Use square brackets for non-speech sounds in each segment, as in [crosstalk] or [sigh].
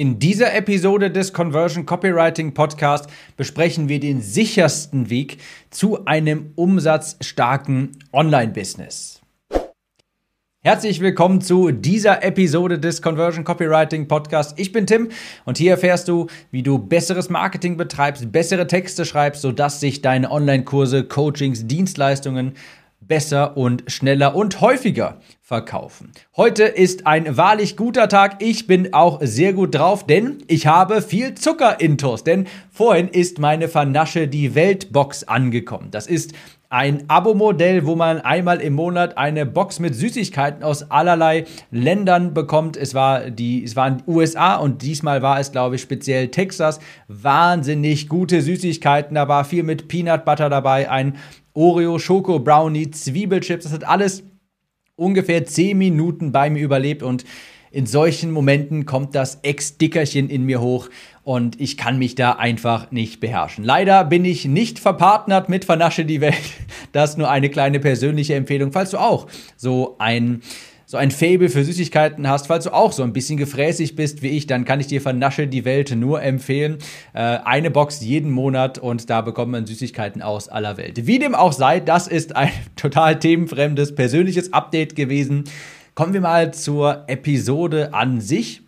In dieser Episode des Conversion Copywriting Podcast besprechen wir den sichersten Weg zu einem umsatzstarken Online-Business. Herzlich willkommen zu dieser Episode des Conversion Copywriting Podcast. Ich bin Tim und hier erfährst du, wie du besseres Marketing betreibst, bessere Texte schreibst, sodass sich deine Online-Kurse, Coachings, Dienstleistungen besser und schneller und häufiger verkaufen. Heute ist ein wahrlich guter Tag. Ich bin auch sehr gut drauf, denn ich habe viel Zucker in Toast. Denn vorhin ist meine Vernasche die Weltbox angekommen. Das ist ein Abo-Modell, wo man einmal im Monat eine Box mit Süßigkeiten aus allerlei Ländern bekommt. Es war die, es waren USA und diesmal war es, glaube ich, speziell Texas. Wahnsinnig gute Süßigkeiten. Da war viel mit Peanut Butter dabei, ein Oreo, Schoko, Brownie, Zwiebelchips. Das hat alles ungefähr 10 Minuten bei mir überlebt und in solchen Momenten kommt das Ex-Dickerchen in mir hoch und ich kann mich da einfach nicht beherrschen. Leider bin ich nicht verpartnert mit Vernasche die Welt. [laughs] Das nur eine kleine persönliche Empfehlung, falls du auch so ein so ein Fable für Süßigkeiten hast, falls du auch so ein bisschen gefräßig bist wie ich, dann kann ich dir Vernasche die Welt nur empfehlen. Äh, eine Box jeden Monat und da bekommt man Süßigkeiten aus aller Welt. Wie dem auch sei, das ist ein [laughs] total themenfremdes persönliches Update gewesen. Kommen wir mal zur Episode an sich.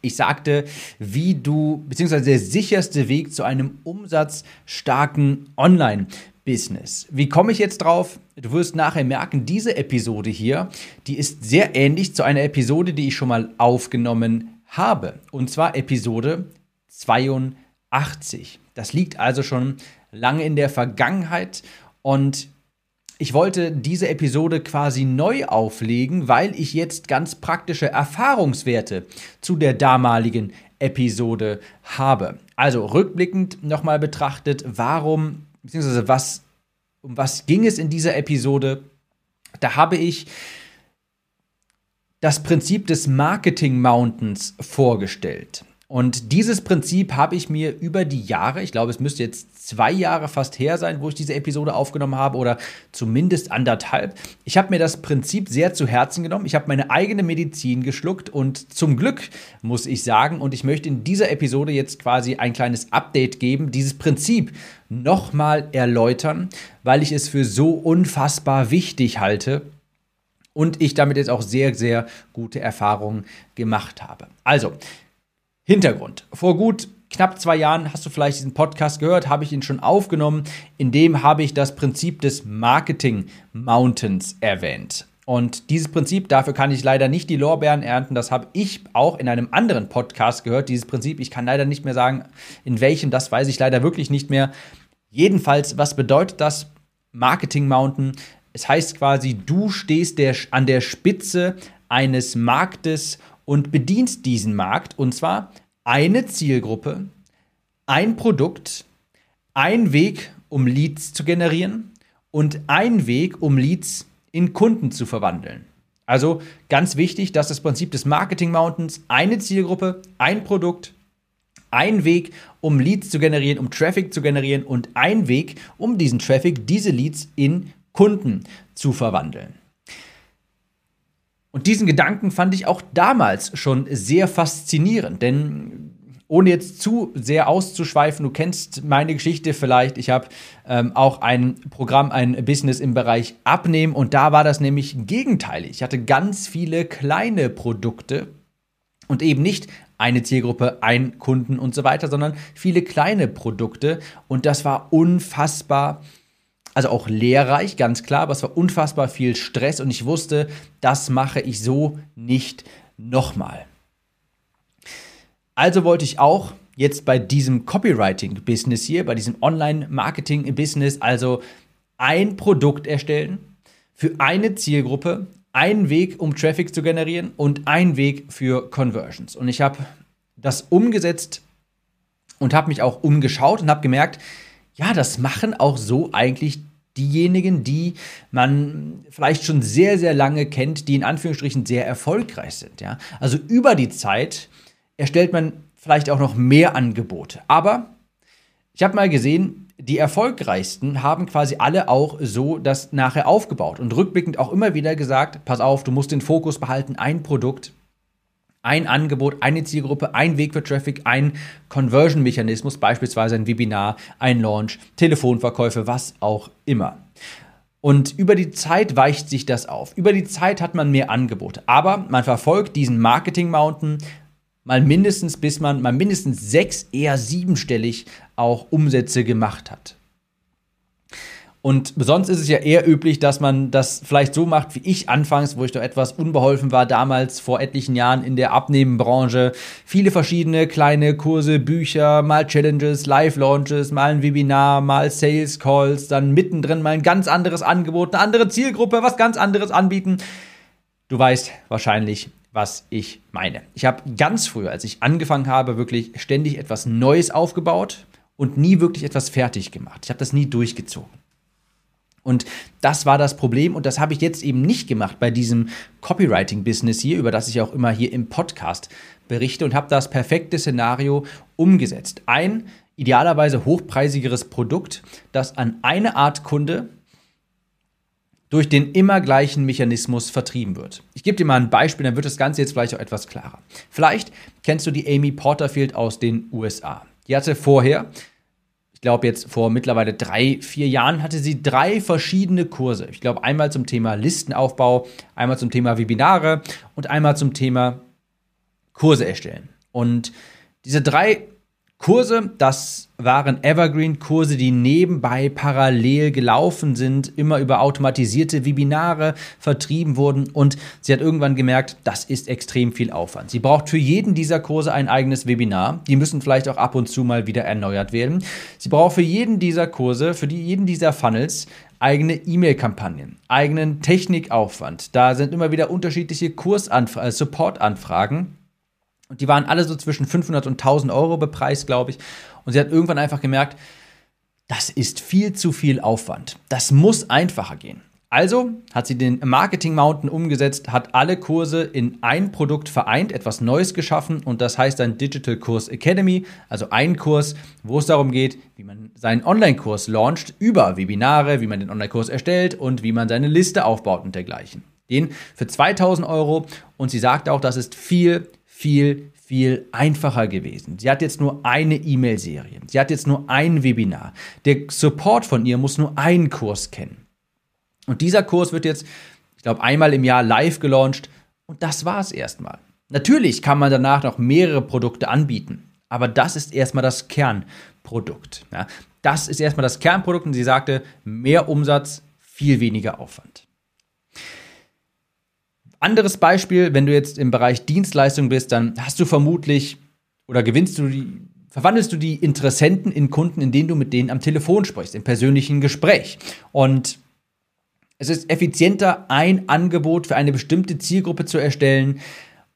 Ich sagte, wie du, beziehungsweise der sicherste Weg zu einem umsatzstarken Online- Business. Wie komme ich jetzt drauf? Du wirst nachher merken, diese Episode hier, die ist sehr ähnlich zu einer Episode, die ich schon mal aufgenommen habe. Und zwar Episode 82. Das liegt also schon lange in der Vergangenheit und ich wollte diese Episode quasi neu auflegen, weil ich jetzt ganz praktische Erfahrungswerte zu der damaligen Episode habe. Also rückblickend nochmal betrachtet, warum beziehungsweise was, um was ging es in dieser Episode? Da habe ich das Prinzip des Marketing Mountains vorgestellt. Und dieses Prinzip habe ich mir über die Jahre, ich glaube, es müsste jetzt zwei Jahre fast her sein, wo ich diese Episode aufgenommen habe, oder zumindest anderthalb. Ich habe mir das Prinzip sehr zu Herzen genommen. Ich habe meine eigene Medizin geschluckt und zum Glück, muss ich sagen, und ich möchte in dieser Episode jetzt quasi ein kleines Update geben, dieses Prinzip nochmal erläutern, weil ich es für so unfassbar wichtig halte und ich damit jetzt auch sehr, sehr gute Erfahrungen gemacht habe. Also, Hintergrund. Vor gut knapp zwei Jahren hast du vielleicht diesen Podcast gehört, habe ich ihn schon aufgenommen. In dem habe ich das Prinzip des Marketing Mountains erwähnt. Und dieses Prinzip, dafür kann ich leider nicht die Lorbeeren ernten. Das habe ich auch in einem anderen Podcast gehört, dieses Prinzip. Ich kann leider nicht mehr sagen, in welchem, das weiß ich leider wirklich nicht mehr. Jedenfalls, was bedeutet das Marketing Mountain? Es heißt quasi, du stehst der, an der Spitze eines Marktes und bedienst diesen Markt und zwar eine Zielgruppe, ein Produkt, ein Weg, um Leads zu generieren und ein Weg, um Leads in Kunden zu verwandeln. Also ganz wichtig, dass das Prinzip des Marketing Mountains eine Zielgruppe, ein Produkt, ein Weg, um Leads zu generieren, um Traffic zu generieren und ein Weg, um diesen Traffic, diese Leads in Kunden zu verwandeln. Und diesen Gedanken fand ich auch damals schon sehr faszinierend, denn ohne jetzt zu sehr auszuschweifen, du kennst meine Geschichte vielleicht. Ich habe ähm, auch ein Programm, ein Business im Bereich Abnehmen und da war das nämlich gegenteilig. Ich hatte ganz viele kleine Produkte und eben nicht eine Zielgruppe, ein Kunden und so weiter, sondern viele kleine Produkte und das war unfassbar also auch lehrreich, ganz klar, aber es war unfassbar viel Stress und ich wusste, das mache ich so nicht nochmal. Also wollte ich auch jetzt bei diesem Copywriting-Business hier, bei diesem Online-Marketing-Business, also ein Produkt erstellen für eine Zielgruppe, einen Weg, um Traffic zu generieren und einen Weg für Conversions. Und ich habe das umgesetzt und habe mich auch umgeschaut und habe gemerkt, ja, das machen auch so eigentlich diejenigen, die man vielleicht schon sehr, sehr lange kennt, die in Anführungsstrichen sehr erfolgreich sind. Ja? Also über die Zeit erstellt man vielleicht auch noch mehr Angebote. Aber ich habe mal gesehen, die erfolgreichsten haben quasi alle auch so das nachher aufgebaut und rückblickend auch immer wieder gesagt, pass auf, du musst den Fokus behalten, ein Produkt, Ein Angebot, eine Zielgruppe, ein Weg für Traffic, ein Conversion-Mechanismus, beispielsweise ein Webinar, ein Launch, Telefonverkäufe, was auch immer. Und über die Zeit weicht sich das auf. Über die Zeit hat man mehr Angebote. Aber man verfolgt diesen Marketing Mountain mal mindestens, bis man mal mindestens sechs, eher siebenstellig auch Umsätze gemacht hat. Und sonst ist es ja eher üblich, dass man das vielleicht so macht wie ich anfangs, wo ich doch etwas unbeholfen war, damals vor etlichen Jahren in der Abnehmenbranche. Viele verschiedene kleine Kurse, Bücher, mal Challenges, Live-Launches, mal ein Webinar, mal Sales Calls, dann mittendrin mal ein ganz anderes Angebot, eine andere Zielgruppe, was ganz anderes anbieten. Du weißt wahrscheinlich, was ich meine. Ich habe ganz früher, als ich angefangen habe, wirklich ständig etwas Neues aufgebaut und nie wirklich etwas fertig gemacht. Ich habe das nie durchgezogen. Und das war das Problem und das habe ich jetzt eben nicht gemacht bei diesem Copywriting-Business hier, über das ich auch immer hier im Podcast berichte und habe das perfekte Szenario umgesetzt. Ein idealerweise hochpreisigeres Produkt, das an eine Art Kunde durch den immer gleichen Mechanismus vertrieben wird. Ich gebe dir mal ein Beispiel, dann wird das Ganze jetzt vielleicht auch etwas klarer. Vielleicht kennst du die Amy Porterfield aus den USA. Die hatte vorher glaube jetzt vor mittlerweile drei, vier Jahren hatte sie drei verschiedene Kurse. Ich glaube einmal zum Thema Listenaufbau, einmal zum Thema Webinare und einmal zum Thema Kurse erstellen. Und diese drei Kurse, das waren Evergreen-Kurse, die nebenbei parallel gelaufen sind, immer über automatisierte Webinare vertrieben wurden und sie hat irgendwann gemerkt, das ist extrem viel Aufwand. Sie braucht für jeden dieser Kurse ein eigenes Webinar. Die müssen vielleicht auch ab und zu mal wieder erneuert werden. Sie braucht für jeden dieser Kurse, für die, jeden dieser Funnels eigene E-Mail-Kampagnen, eigenen Technikaufwand. Da sind immer wieder unterschiedliche Kursanfragen, äh, Support-Anfragen. Und die waren alle so zwischen 500 und 1000 Euro bepreist, glaube ich. Und sie hat irgendwann einfach gemerkt, das ist viel zu viel Aufwand. Das muss einfacher gehen. Also hat sie den Marketing Mountain umgesetzt, hat alle Kurse in ein Produkt vereint, etwas Neues geschaffen und das heißt ein Digital Course Academy, also ein Kurs, wo es darum geht, wie man seinen Online-Kurs launcht, über Webinare, wie man den Online-Kurs erstellt und wie man seine Liste aufbaut und dergleichen. Den für 2000 Euro und sie sagt auch, das ist viel, viel, viel einfacher gewesen. Sie hat jetzt nur eine E-Mail-Serie. Sie hat jetzt nur ein Webinar. Der Support von ihr muss nur einen Kurs kennen. Und dieser Kurs wird jetzt, ich glaube, einmal im Jahr live gelauncht. Und das war es erstmal. Natürlich kann man danach noch mehrere Produkte anbieten. Aber das ist erstmal das Kernprodukt. Ja, das ist erstmal das Kernprodukt. Und sie sagte, mehr Umsatz, viel weniger Aufwand. Anderes Beispiel, wenn du jetzt im Bereich Dienstleistung bist, dann hast du vermutlich oder gewinnst du die, verwandelst du die Interessenten in Kunden, indem du mit denen am Telefon sprichst, im persönlichen Gespräch. Und es ist effizienter, ein Angebot für eine bestimmte Zielgruppe zu erstellen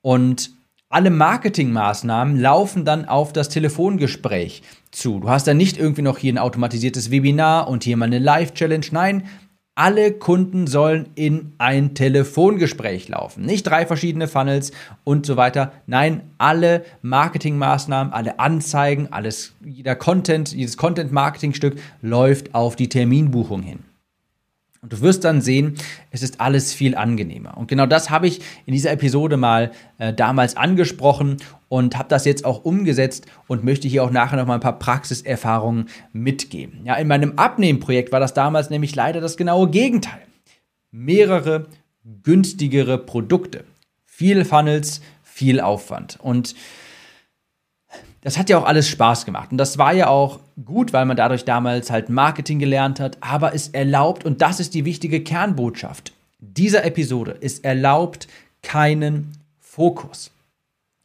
und alle Marketingmaßnahmen laufen dann auf das Telefongespräch zu. Du hast dann nicht irgendwie noch hier ein automatisiertes Webinar und hier mal eine Live-Challenge. Nein, alle Kunden sollen in ein Telefongespräch laufen. Nicht drei verschiedene Funnels und so weiter. Nein, alle Marketingmaßnahmen, alle Anzeigen, alles, jeder Content, jedes Content-Marketing-Stück läuft auf die Terminbuchung hin. Und du wirst dann sehen, es ist alles viel angenehmer. Und genau das habe ich in dieser Episode mal äh, damals angesprochen und habe das jetzt auch umgesetzt und möchte hier auch nachher noch mal ein paar Praxiserfahrungen mitgeben. Ja, in meinem Abnehmprojekt war das damals nämlich leider das genaue Gegenteil. Mehrere günstigere Produkte. Viel Funnels, viel Aufwand. Und das hat ja auch alles Spaß gemacht. Und das war ja auch gut, weil man dadurch damals halt Marketing gelernt hat. Aber es erlaubt, und das ist die wichtige Kernbotschaft dieser Episode, es erlaubt keinen Fokus.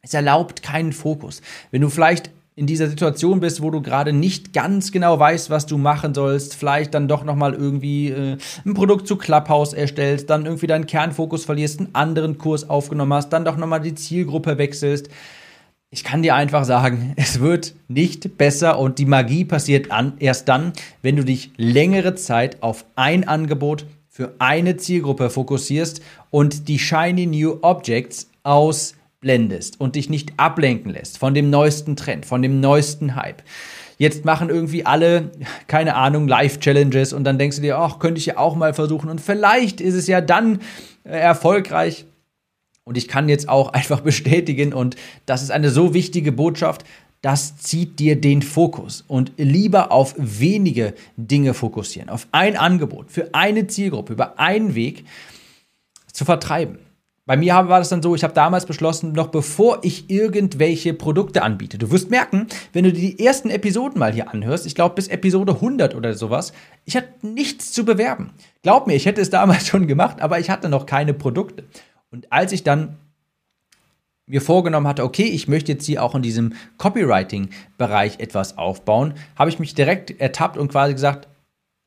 Es erlaubt keinen Fokus. Wenn du vielleicht in dieser Situation bist, wo du gerade nicht ganz genau weißt, was du machen sollst, vielleicht dann doch nochmal irgendwie äh, ein Produkt zu Clubhouse erstellst, dann irgendwie deinen Kernfokus verlierst, einen anderen Kurs aufgenommen hast, dann doch nochmal die Zielgruppe wechselst, ich kann dir einfach sagen, [laughs] es wird nicht besser und die Magie passiert an, erst dann, wenn du dich längere Zeit auf ein Angebot für eine Zielgruppe fokussierst und die Shiny New Objects ausblendest und dich nicht ablenken lässt von dem neuesten Trend, von dem neuesten Hype. Jetzt machen irgendwie alle, keine Ahnung, Live-Challenges und dann denkst du dir, ach, könnte ich ja auch mal versuchen und vielleicht ist es ja dann äh, erfolgreich Und ich kann jetzt auch [laughs] einfach bestätigen, und das ist eine so wichtige Botschaft, das zieht dir den Fokus und lieber auf wenige Dinge fokussieren, auf ein Angebot, für eine Zielgruppe, über einen Weg zu vertreiben. Bei mir war das dann so, ich habe damals beschlossen, noch bevor ich irgendwelche Produkte anbiete. Du wirst merken, wenn du die ersten Episoden mal hier anhörst, ich glaube bis Episode 100 oder sowas, ich hatte nichts zu bewerben. Glaub mir, ich hätte es damals [laughs] schon gemacht, aber ich hatte noch keine Produkte. Und als ich dann mir vorgenommen hatte, okay, ich möchte jetzt hier auch in diesem Copywriting-Bereich etwas aufbauen, habe ich mich direkt ertappt und quasi gesagt,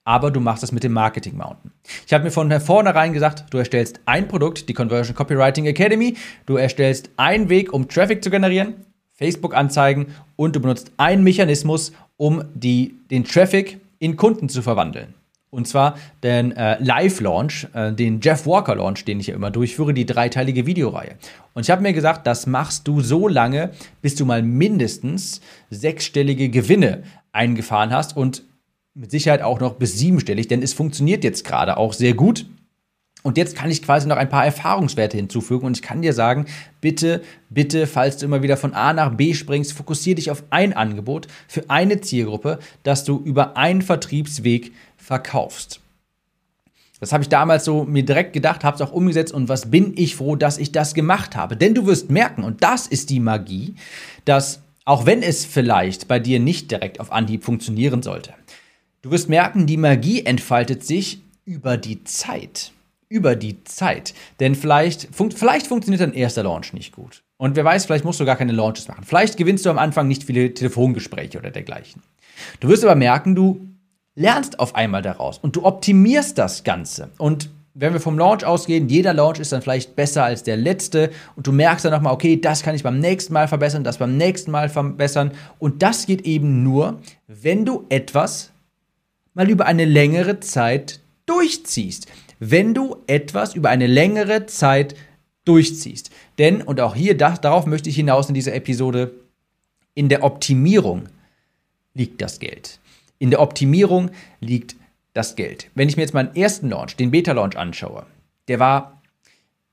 aber du machst das mit dem Marketing Mountain. Ich habe mir von vornherein gesagt, du erstellst ein Produkt, die Conversion Copywriting Academy, du erstellst einen Weg, um Traffic zu generieren, Facebook-Anzeigen und du benutzt einen Mechanismus, um die, den Traffic in Kunden zu verwandeln. Und zwar den äh, Live-Launch, äh, den Jeff Walker-Launch, den ich ja immer durchführe, die dreiteilige Videoreihe. Und ich habe mir gesagt, das machst du so lange, bis du mal mindestens sechsstellige Gewinne eingefahren hast und mit Sicherheit auch noch bis siebenstellig, denn es funktioniert jetzt gerade auch sehr gut. Und jetzt kann ich quasi noch ein paar Erfahrungswerte hinzufügen und ich kann dir sagen, bitte, bitte, falls du immer wieder von A nach B springst, fokussiere dich auf ein Angebot für eine Zielgruppe, das du über einen Vertriebsweg verkaufst. Das habe ich damals so mir direkt gedacht, habe es auch umgesetzt und was bin ich froh, dass ich das gemacht habe. Denn du wirst merken, und das ist die Magie, dass auch wenn es vielleicht bei dir nicht direkt auf Anhieb funktionieren sollte, Du wirst merken, die Magie entfaltet sich über die Zeit. Über die Zeit. Denn vielleicht, fun vielleicht funktioniert dein erster Launch nicht gut. Und wer weiß, vielleicht musst du gar keine Launches machen. Vielleicht gewinnst du am Anfang nicht viele Telefongespräche oder dergleichen. Du wirst aber merken, du lernst auf einmal daraus und du optimierst das Ganze. Und wenn wir vom Launch ausgehen, jeder Launch ist dann vielleicht besser als der letzte und du merkst dann nochmal, okay, das kann ich beim nächsten Mal verbessern, das beim nächsten Mal verbessern. Und das geht eben nur, wenn du etwas mal über eine längere Zeit durchziehst. Wenn du etwas über eine längere Zeit durchziehst. Denn, und auch hier, das, darauf möchte ich hinaus in dieser Episode, in der Optimierung liegt das Geld. In der Optimierung liegt das Geld. Wenn ich mir jetzt meinen ersten Launch, den Beta-Launch anschaue, der war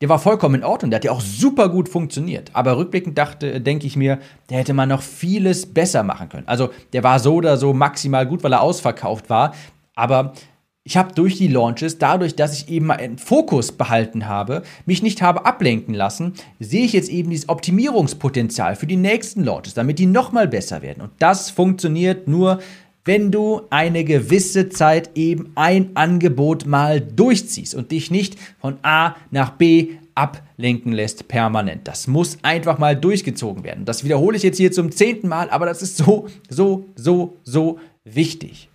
der war vollkommen in Ordnung, der hat ja auch super gut funktioniert. Aber rückblickend dachte, denke ich mir, der hätte man noch vieles besser machen können. Also der war so oder so maximal gut, weil er ausverkauft war. Aber ich habe durch die Launches, dadurch, dass ich eben mal einen Fokus behalten habe, mich nicht habe ablenken lassen, sehe ich jetzt eben dieses Optimierungspotenzial für die nächsten Launches, damit die nochmal besser werden. Und das funktioniert nur, wenn du eine gewisse Zeit eben ein Angebot mal durchziehst und dich nicht von A nach B ablenken lässt permanent. Das muss einfach mal durchgezogen werden. Das wiederhole ich jetzt hier zum zehnten Mal, aber das ist so, so, so, so wichtig.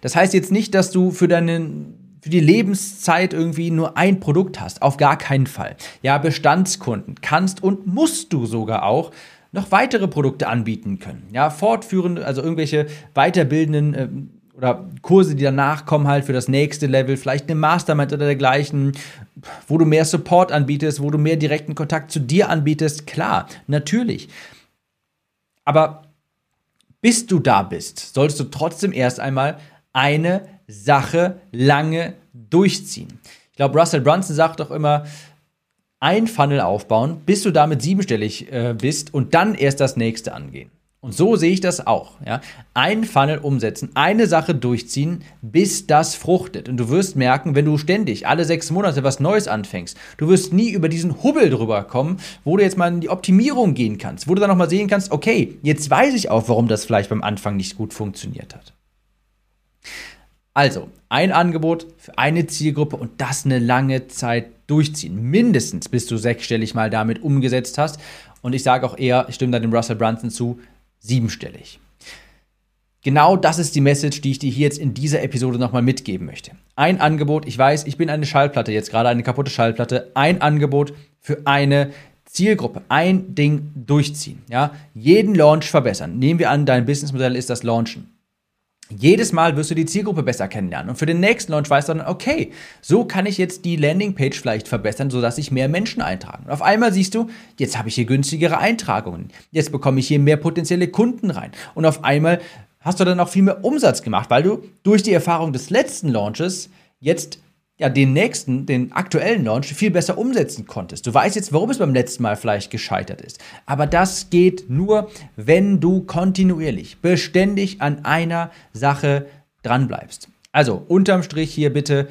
Das heißt jetzt nicht, dass du für deinen für die Lebenszeit irgendwie nur ein Produkt hast. Auf gar keinen Fall. Ja, Bestandskunden kannst und musst du sogar auch noch weitere Produkte anbieten können. Ja, fortführend, also irgendwelche weiterbildenden äh, oder Kurse, die danach kommen halt für das nächste Level, vielleicht eine Mastermind oder dergleichen, wo du mehr Support anbietest, wo du mehr direkten Kontakt zu dir anbietest. Klar, natürlich. Aber bis du da bist, solltest du trotzdem erst einmal eine Sache lange durchziehen. Ich glaube, Russell Brunson sagt doch immer, ein Funnel aufbauen, bis du damit siebenstellig äh, bist und dann erst das nächste angehen. Und so sehe ich das auch. Ja? Ein Funnel umsetzen, eine Sache durchziehen, bis das fruchtet. Und du wirst merken, wenn du ständig alle sechs Monate was Neues anfängst, du wirst nie über diesen Hubbel drüber kommen, wo du jetzt mal in die Optimierung gehen kannst, wo du dann nochmal sehen kannst, okay, jetzt weiß ich auch, warum das vielleicht beim Anfang nicht gut funktioniert hat. Also, ein Angebot für eine Zielgruppe und das eine lange Zeit durchziehen. Mindestens bis du sechsstellig mal damit umgesetzt hast. Und ich sage auch eher, ich stimme da dem Russell Brunson zu, siebenstellig. Genau das ist die Message, die ich dir hier jetzt in dieser Episode nochmal mitgeben möchte. Ein Angebot, ich weiß, ich bin eine Schallplatte, jetzt gerade eine kaputte Schallplatte, ein Angebot für eine Zielgruppe, ein Ding durchziehen. Ja? Jeden Launch verbessern. Nehmen wir an, dein Businessmodell ist das Launchen. Jedes Mal wirst du die Zielgruppe besser kennenlernen. Und für den nächsten Launch weißt du dann, okay, so kann ich jetzt die Landingpage vielleicht verbessern, sodass sich mehr Menschen eintragen. Und auf einmal siehst du, jetzt habe ich hier günstigere Eintragungen. Jetzt bekomme ich hier mehr potenzielle Kunden rein. Und auf einmal hast du dann auch viel mehr Umsatz gemacht, weil du durch die Erfahrung des letzten Launches jetzt ja, den nächsten, den aktuellen Launch viel besser umsetzen konntest. Du weißt jetzt, warum es beim letzten Mal vielleicht gescheitert ist. Aber das geht nur, wenn du kontinuierlich, beständig an einer Sache dranbleibst. Also unterm Strich hier bitte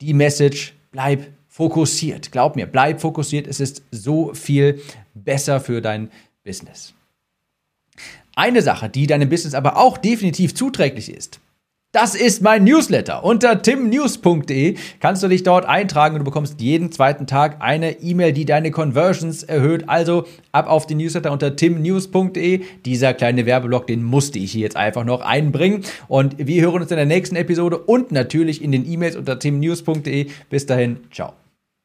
die Message, bleib fokussiert. Glaub mir, bleib fokussiert. Es ist so viel besser für dein Business. Eine Sache, die deinem Business aber auch definitiv zuträglich ist, das ist mein Newsletter. Unter timnews.de kannst du dich dort eintragen und du bekommst jeden zweiten Tag eine E-Mail, die deine Conversions erhöht. Also ab auf den Newsletter unter timnews.de. Dieser kleine Werbeblock, den musste ich hier jetzt einfach noch einbringen. Und wir hören uns in der nächsten Episode und natürlich in den E-Mails unter timnews.de. Bis dahin, ciao.